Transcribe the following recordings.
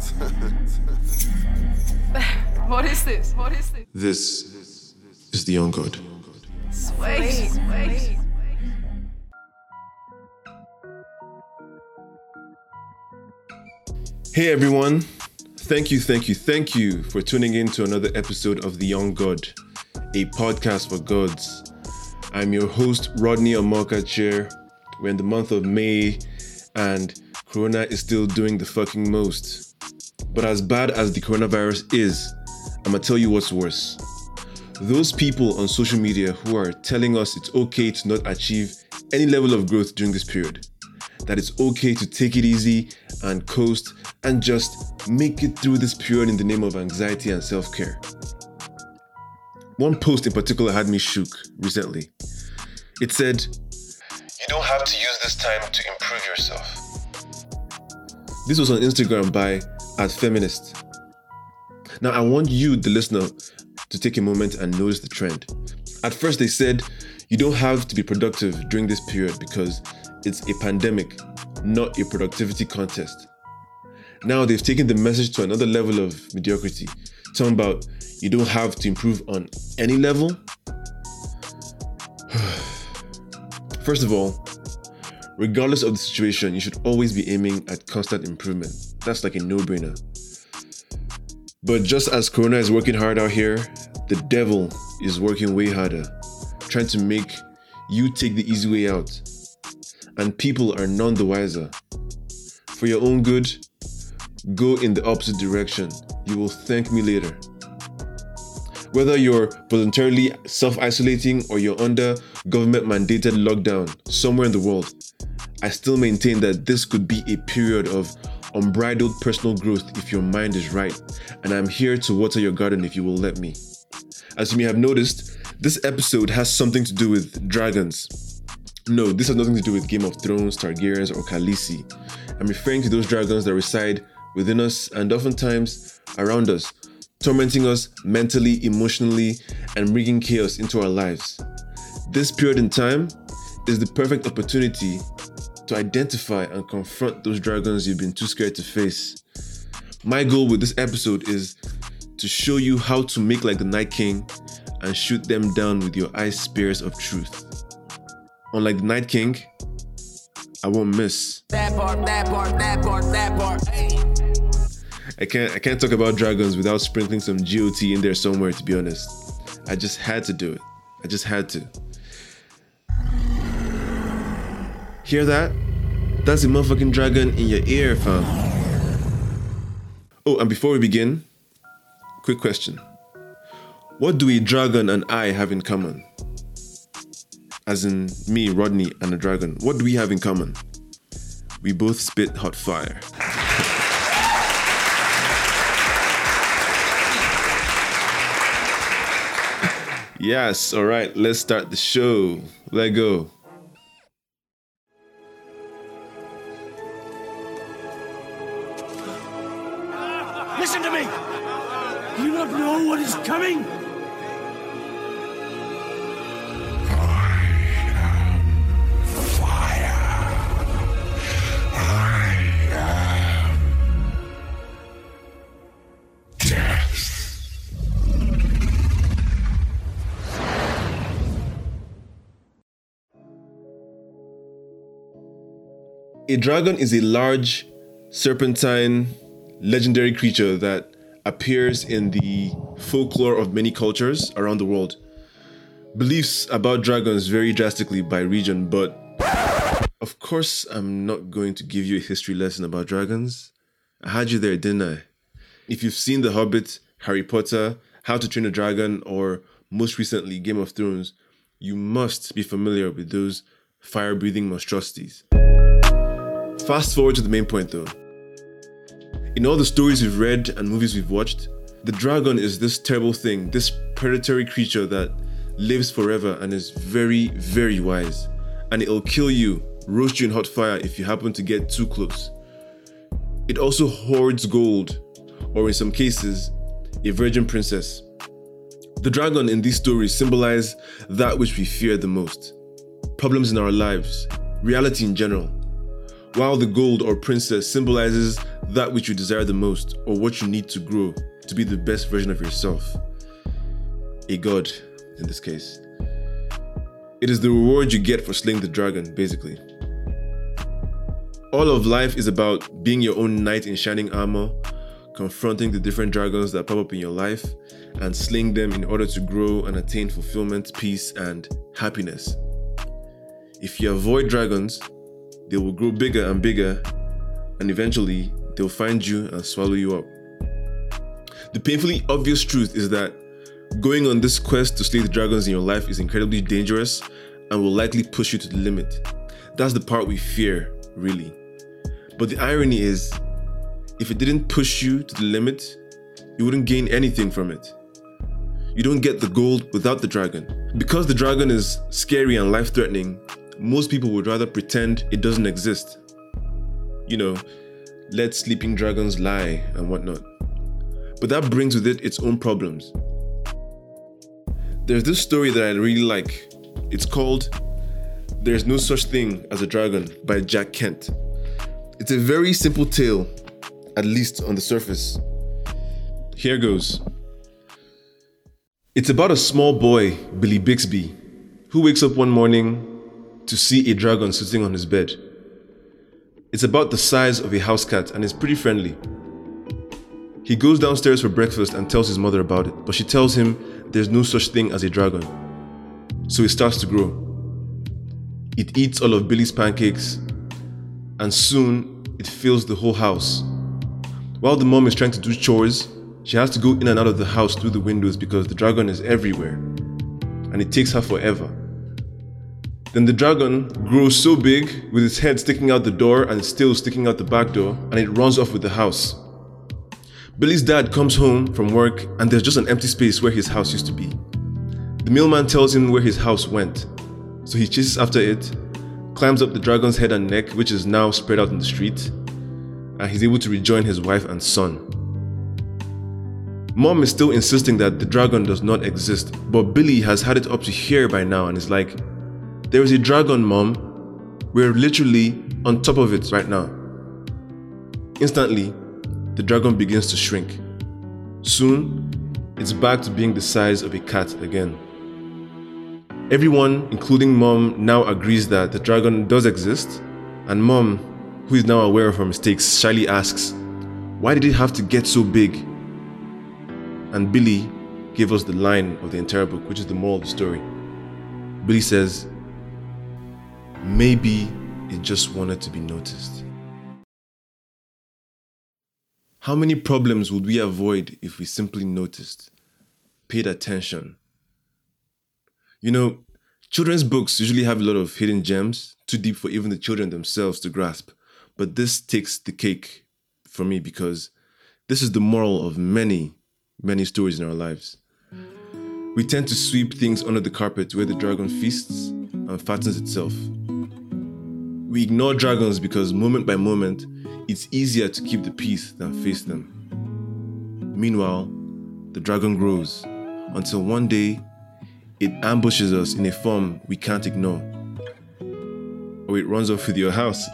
what is this? What is this? This is the young god. Sweet, sweet. Hey everyone, thank you, thank you, thank you for tuning in to another episode of The Young God, a podcast for gods. I'm your host, Rodney Amoka Chair. We're in the month of May, and Corona is still doing the fucking most. But as bad as the coronavirus is, I'm gonna tell you what's worse. Those people on social media who are telling us it's okay to not achieve any level of growth during this period, that it's okay to take it easy and coast and just make it through this period in the name of anxiety and self care. One post in particular had me shook recently. It said, You don't have to use this time to improve yourself. This was on Instagram by at feminist. Now I want you, the listener, to take a moment and notice the trend. At first they said you don't have to be productive during this period because it's a pandemic, not a productivity contest. Now they've taken the message to another level of mediocrity, talking about you don't have to improve on any level. First of all, regardless of the situation, you should always be aiming at constant improvement. That's like a no brainer. But just as Corona is working hard out here, the devil is working way harder, trying to make you take the easy way out. And people are none the wiser. For your own good, go in the opposite direction. You will thank me later. Whether you're voluntarily self isolating or you're under government mandated lockdown somewhere in the world, I still maintain that this could be a period of unbridled personal growth if your mind is right, and I'm here to water your garden if you will let me. As you may have noticed, this episode has something to do with dragons. No, this has nothing to do with Game of Thrones, Targaryens, or Khaleesi. I'm referring to those dragons that reside within us and oftentimes around us, tormenting us mentally, emotionally, and bringing chaos into our lives. This period in time is the perfect opportunity to identify and confront those dragons you've been too scared to face. My goal with this episode is to show you how to make like the Night King and shoot them down with your ice spears of truth. Unlike the Night King, I won't miss. That part, that part, that part, that part. Hey. I can't I can't talk about dragons without sprinkling some GOT in there somewhere to be honest. I just had to do it. I just had to. Hear that? That's a motherfucking dragon in your ear, fam. Oh, and before we begin, quick question. What do a dragon and I have in common? As in me, Rodney, and a dragon. What do we have in common? We both spit hot fire. yes, all right, let's start the show. Let go. Coming? A dragon is a large, serpentine, legendary creature that appears in the folklore of many cultures around the world. Beliefs about dragons vary drastically by region, but of course, I'm not going to give you a history lesson about dragons. I had you there, didn't I? If you've seen The Hobbit, Harry Potter, How to Train a Dragon, or most recently Game of Thrones, you must be familiar with those fire breathing monstrosities. Fast forward to the main point though. In all the stories we've read and movies we've watched, the dragon is this terrible thing, this predatory creature that lives forever and is very, very wise. And it'll kill you, roast you in hot fire if you happen to get too close. It also hoards gold, or in some cases, a virgin princess. The dragon in these stories symbolize that which we fear the most problems in our lives, reality in general, while the gold or princess symbolizes that which you desire the most or what you need to grow to be the best version of yourself. A god, in this case. It is the reward you get for slaying the dragon, basically. All of life is about being your own knight in shining armor, confronting the different dragons that pop up in your life, and slaying them in order to grow and attain fulfillment, peace, and happiness. If you avoid dragons, they will grow bigger and bigger, and eventually they'll find you and swallow you up. The painfully obvious truth is that going on this quest to slay the dragons in your life is incredibly dangerous and will likely push you to the limit. That's the part we fear, really. But the irony is, if it didn't push you to the limit, you wouldn't gain anything from it. You don't get the gold without the dragon. Because the dragon is scary and life threatening, most people would rather pretend it doesn't exist. You know, let sleeping dragons lie and whatnot. But that brings with it its own problems. There's this story that I really like. It's called There's No Such Thing as a Dragon by Jack Kent. It's a very simple tale, at least on the surface. Here goes. It's about a small boy, Billy Bixby, who wakes up one morning to see a dragon sitting on his bed. It's about the size of a house cat and is pretty friendly. He goes downstairs for breakfast and tells his mother about it, but she tells him there's no such thing as a dragon. So it starts to grow. It eats all of Billy's pancakes, and soon it fills the whole house. While the mom is trying to do chores, she has to go in and out of the house through the windows because the dragon is everywhere, and it takes her forever. Then the dragon grows so big with its head sticking out the door and its sticking out the back door, and it runs off with the house. Billy's dad comes home from work and there's just an empty space where his house used to be. The mailman tells him where his house went, so he chases after it, climbs up the dragon's head and neck, which is now spread out in the street, and he's able to rejoin his wife and son. Mom is still insisting that the dragon does not exist, but Billy has had it up to here by now and is like, There is a dragon, Mom. We're literally on top of it right now. Instantly, the dragon begins to shrink. Soon, it's back to being the size of a cat again. Everyone, including mom, now agrees that the dragon does exist, and mom, who is now aware of her mistakes, shyly asks, Why did it have to get so big? And Billy gave us the line of the entire book, which is the moral of the story. Billy says, Maybe it just wanted to be noticed. How many problems would we avoid if we simply noticed, paid attention? You know, children's books usually have a lot of hidden gems, too deep for even the children themselves to grasp. But this takes the cake for me because this is the moral of many, many stories in our lives. We tend to sweep things under the carpet where the dragon feasts and fattens itself. We ignore dragons because moment by moment, it's easier to keep the peace than face them. Meanwhile, the dragon grows until one day it ambushes us in a form we can't ignore. Or it runs off with your house.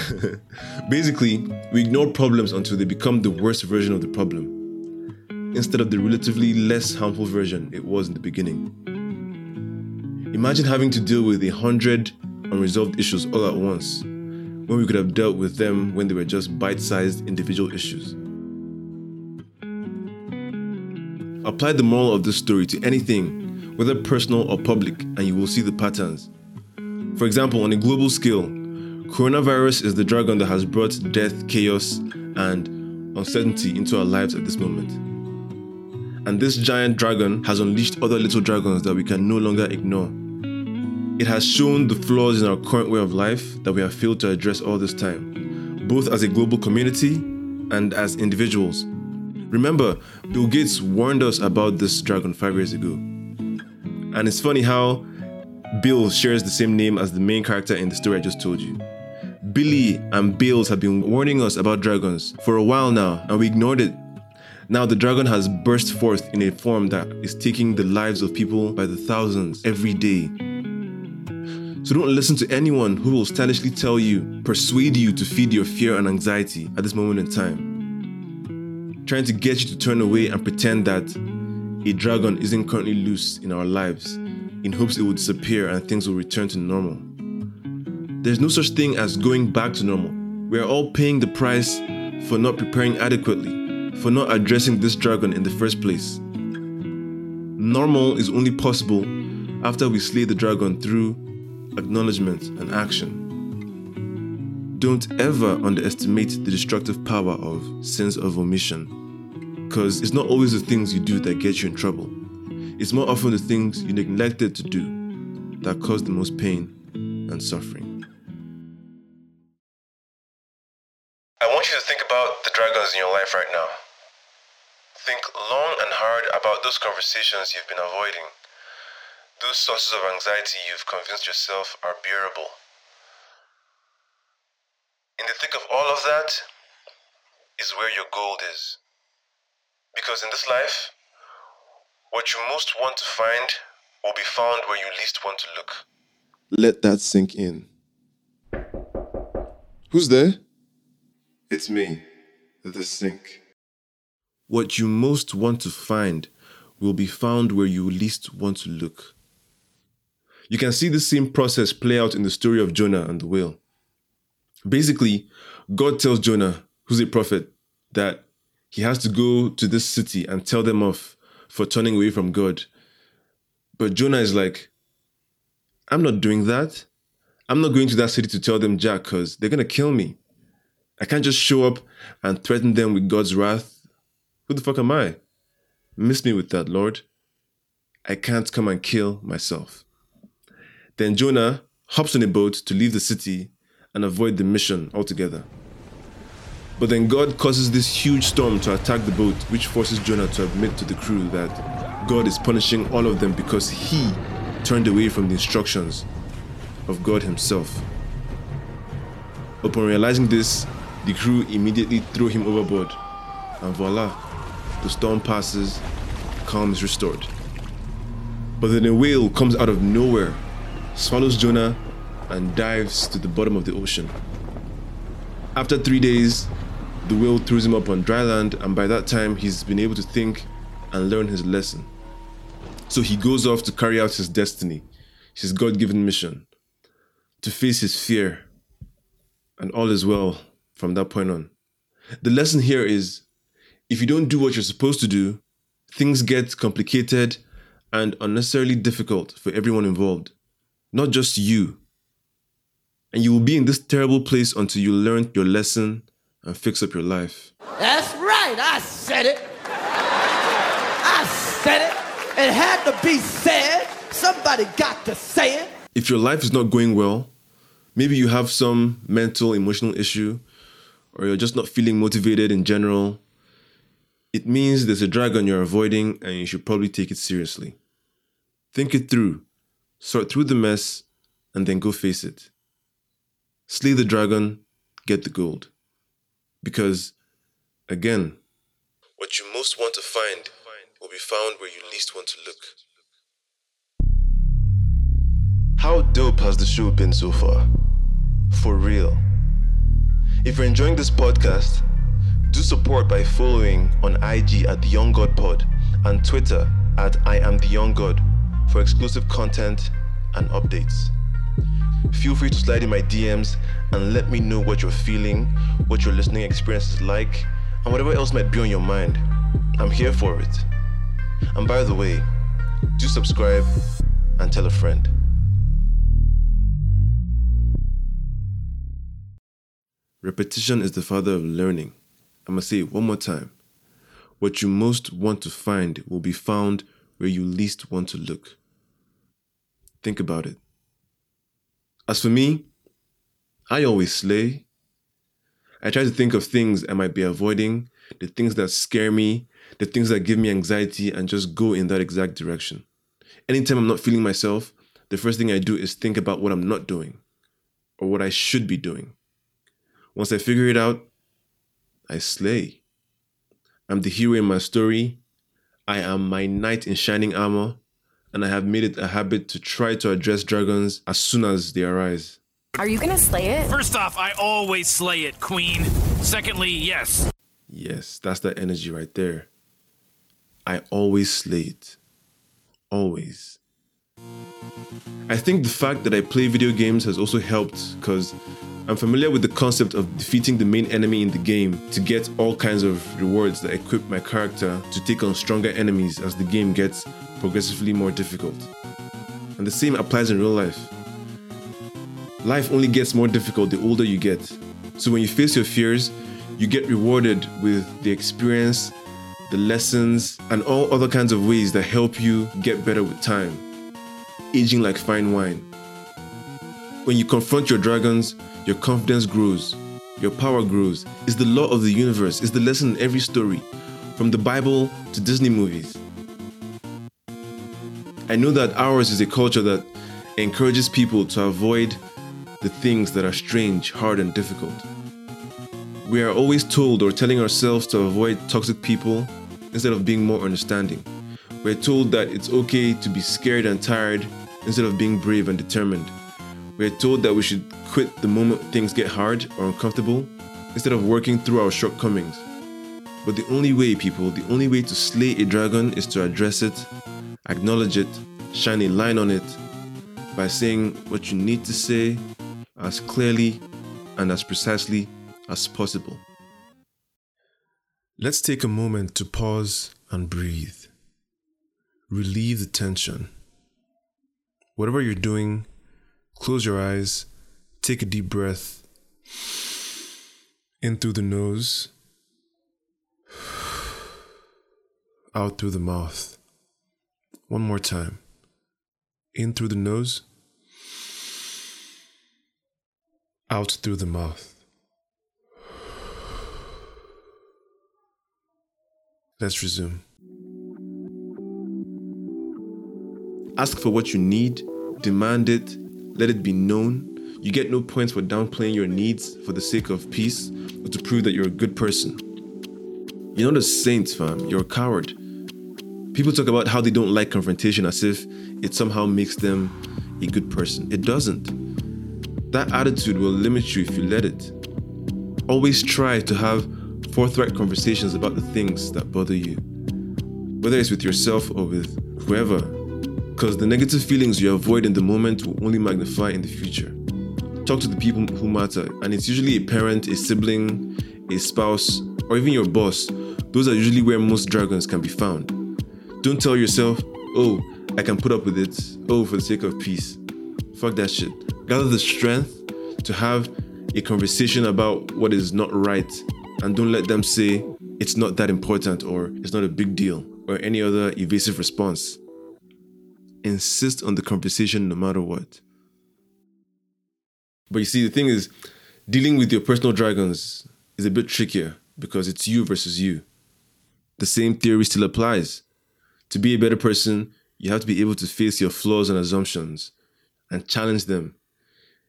Basically, we ignore problems until they become the worst version of the problem, instead of the relatively less harmful version it was in the beginning. Imagine having to deal with a hundred unresolved issues all at once when we could have dealt with them when they were just bite sized individual issues. Apply the moral of this story to anything, whether personal or public, and you will see the patterns. For example, on a global scale, coronavirus is the dragon that has brought death, chaos, and uncertainty into our lives at this moment. And this giant dragon has unleashed other little dragons that we can no longer ignore. It has shown the flaws in our current way of life that we have failed to address all this time, both as a global community and as individuals. Remember, Bill Gates warned us about this dragon five years ago. And it's funny how Bill shares the same name as the main character in the story I just told you. Billy and Bills have been warning us about dragons for a while now, and we ignored it. Now the dragon has burst forth in a form that is taking the lives of people by the thousands every day. So don't listen to anyone who will stylishly tell you, persuade you to feed your fear and anxiety at this moment in time. Trying to get you to turn away and pretend that a dragon isn't currently loose in our lives in hopes it will disappear and things will return to normal. There's no such thing as going back to normal. We are all paying the price for not preparing adequately, for not addressing this dragon in the first place. Normal is only possible after we slay the dragon through acknowledgement and action. Don't ever underestimate the destructive power of sense of omission, because it's not always the things you do that get you in trouble. It's more often the things you neglected to do that cause the most pain and suffering. I want you to think about the dragons in your life right now. Think long and hard about those conversations you've been avoiding, those sources of anxiety you've convinced yourself are bearable. In the thick of all of that is where your gold is. Because in this life, what you most want to find will be found where you least want to look. Let that sink in. Who's there? It's me, the sink. What you most want to find will be found where you least want to look. You can see the same process play out in the story of Jonah and the whale. Basically, God tells Jonah, who's a prophet, that he has to go to this city and tell them off for turning away from God. But Jonah is like, I'm not doing that. I'm not going to that city to tell them Jack because they're going to kill me. I can't just show up and threaten them with God's wrath. Who the fuck am I? Miss me with that, Lord. I can't come and kill myself. Then Jonah hops on a boat to leave the city and avoid the mission altogether. But then God causes this huge storm to attack the boat, which forces Jonah to admit to the crew that God is punishing all of them because he turned away from the instructions of God Himself. Upon realizing this, the crew immediately throw him overboard, and voila, the storm passes, calm is restored. But then a whale comes out of nowhere, swallows Jonah, and dives to the bottom of the ocean. After three days, the whale throws him up on dry land, and by that time, he's been able to think and learn his lesson. So he goes off to carry out his destiny, his God given mission, to face his fear, and all is well from that point on. The lesson here is if you don't do what you're supposed to do, things get complicated and unnecessarily difficult for everyone involved, not just you. And you will be in this terrible place until you learn your lesson and fix up your life. That's right. I said it. I said it. It had to be said. Somebody got to say it. If your life is not going well, maybe you have some mental, emotional issue, or you're just not feeling motivated in general, it means there's a dragon you're avoiding and you should probably take it seriously. Think it through, sort through the mess, and then go face it. Slay the dragon, get the gold. Because, again, what you most want to find will be found where you least want to look. How dope has the show been so far? For real. If you're enjoying this podcast, do support by following on IG at The Young God Pod and Twitter at I Am The Young God for exclusive content and updates. Feel free to slide in my DMs and let me know what you're feeling, what your listening experience is like, and whatever else might be on your mind. I'm here for it. And by the way, do subscribe and tell a friend. Repetition is the father of learning. I must say it one more time. What you most want to find will be found where you least want to look. Think about it. As for me, I always slay. I try to think of things I might be avoiding, the things that scare me, the things that give me anxiety, and just go in that exact direction. Anytime I'm not feeling myself, the first thing I do is think about what I'm not doing or what I should be doing. Once I figure it out, I slay. I'm the hero in my story. I am my knight in shining armor, and I have made it a habit to try to address dragons as soon as they arise. Are you gonna slay it? First off, I always slay it, Queen. Secondly, yes. Yes, that's that energy right there. I always slay it. Always. I think the fact that I play video games has also helped because I'm familiar with the concept of defeating the main enemy in the game to get all kinds of rewards that equip my character to take on stronger enemies as the game gets progressively more difficult. And the same applies in real life. Life only gets more difficult the older you get. So when you face your fears, you get rewarded with the experience, the lessons, and all other kinds of ways that help you get better with time. Aging like fine wine. When you confront your dragons, your confidence grows, your power grows. It's the law of the universe, it's the lesson in every story, from the Bible to Disney movies. I know that ours is a culture that encourages people to avoid the things that are strange, hard, and difficult. We are always told or telling ourselves to avoid toxic people instead of being more understanding. We're told that it's okay to be scared and tired instead of being brave and determined. We're told that we should quit the moment things get hard or uncomfortable instead of working through our shortcomings. But the only way, people, the only way to slay a dragon is to address it, acknowledge it, shine a line on it by saying what you need to say as clearly and as precisely as possible. Let's take a moment to pause and breathe. Relieve the tension. Whatever you're doing, Close your eyes, take a deep breath in through the nose, out through the mouth. One more time. In through the nose, out through the mouth. Let's resume. Ask for what you need, demand it, let it be known. You get no points for downplaying your needs for the sake of peace or to prove that you're a good person. You're not a saint, fam. You're a coward. People talk about how they don't like confrontation as if it somehow makes them a good person. It doesn't. That attitude will limit you if you let it. Always try to have forthright conversations about the things that bother you, whether it's with yourself or with whoever because the negative feelings you avoid in the moment will only magnify in the future. Talk to the people who matter, and it's usually a parent, a sibling, a spouse, or even your boss. Those are usually where most dragons can be found. Don't tell yourself, oh, I can put up with it, oh, for the sake of peace. Fuck that shit. Gather the strength to have a conversation about what is not right, and don't let them say it's not that important or it's not a big deal or any other evasive response insist on the conversation no matter what. But you see, the thing is, dealing with your personal dragons is a bit trickier because it's you versus you. The same theory still applies. To be a better person, you have to be able to face your flaws and assumptions and challenge them.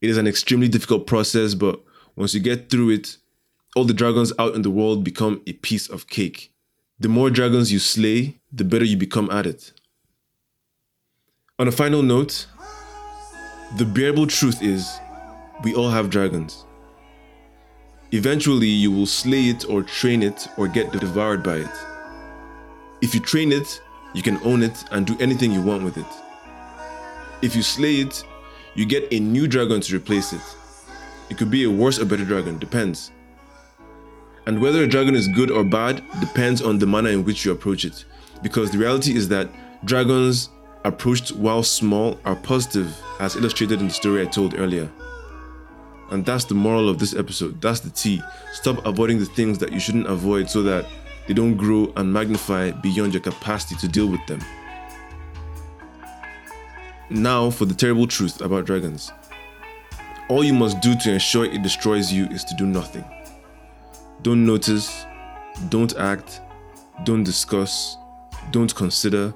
It is an extremely difficult process, but once you get through it, all the dragons out in the world become a piece of cake. The more dragons you slay, the better you become at it. On a final note, the bearable truth is we all have dragons. Eventually, you will slay it or train it or get devoured by it. If you train it, you can own it and do anything you want with it. If you slay it, you get a new dragon to replace it. It could be a worse or better dragon, depends. And whether a dragon is good or bad depends on the manner in which you approach it. Because the reality is that dragons approached while small are positive, as illustrated in the story I told earlier. And that's the moral of this episode. That's the T. Stop avoiding the things that you shouldn't avoid so that they don't grow and magnify beyond your capacity to deal with them. Now, for the terrible truth about dragons. All you must do to ensure it destroys you is to do nothing. Don't notice, don't act, don't discuss, don't consider,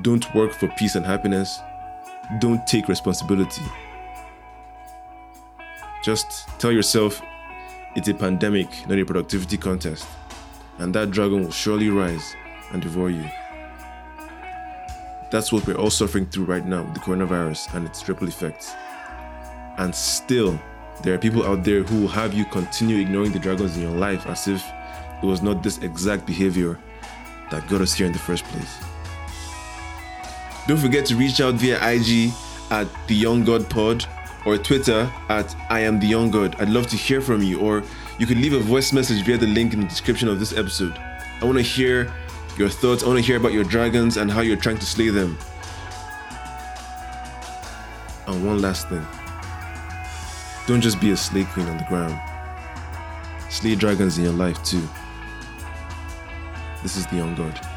don't work for peace and happiness. Don't take responsibility. Just tell yourself it's a pandemic, not a productivity contest, and that dragon will surely rise and devour you. That's what we're all suffering through right now with the coronavirus and its ripple effects. And still, there are people out there who will have you continue ignoring the dragons in your life as if it was not this exact behavior that got us here in the first place. Don't forget to reach out via IG at the Young God Pod or Twitter at I am the Young God. I'd love to hear from you, or you can leave a voice message via the link in the description of this episode. I want to hear your thoughts. I want to hear about your dragons and how you're trying to slay them. And one last thing don't just be a slay queen on the ground, slay dragons in your life too. This is the Young God.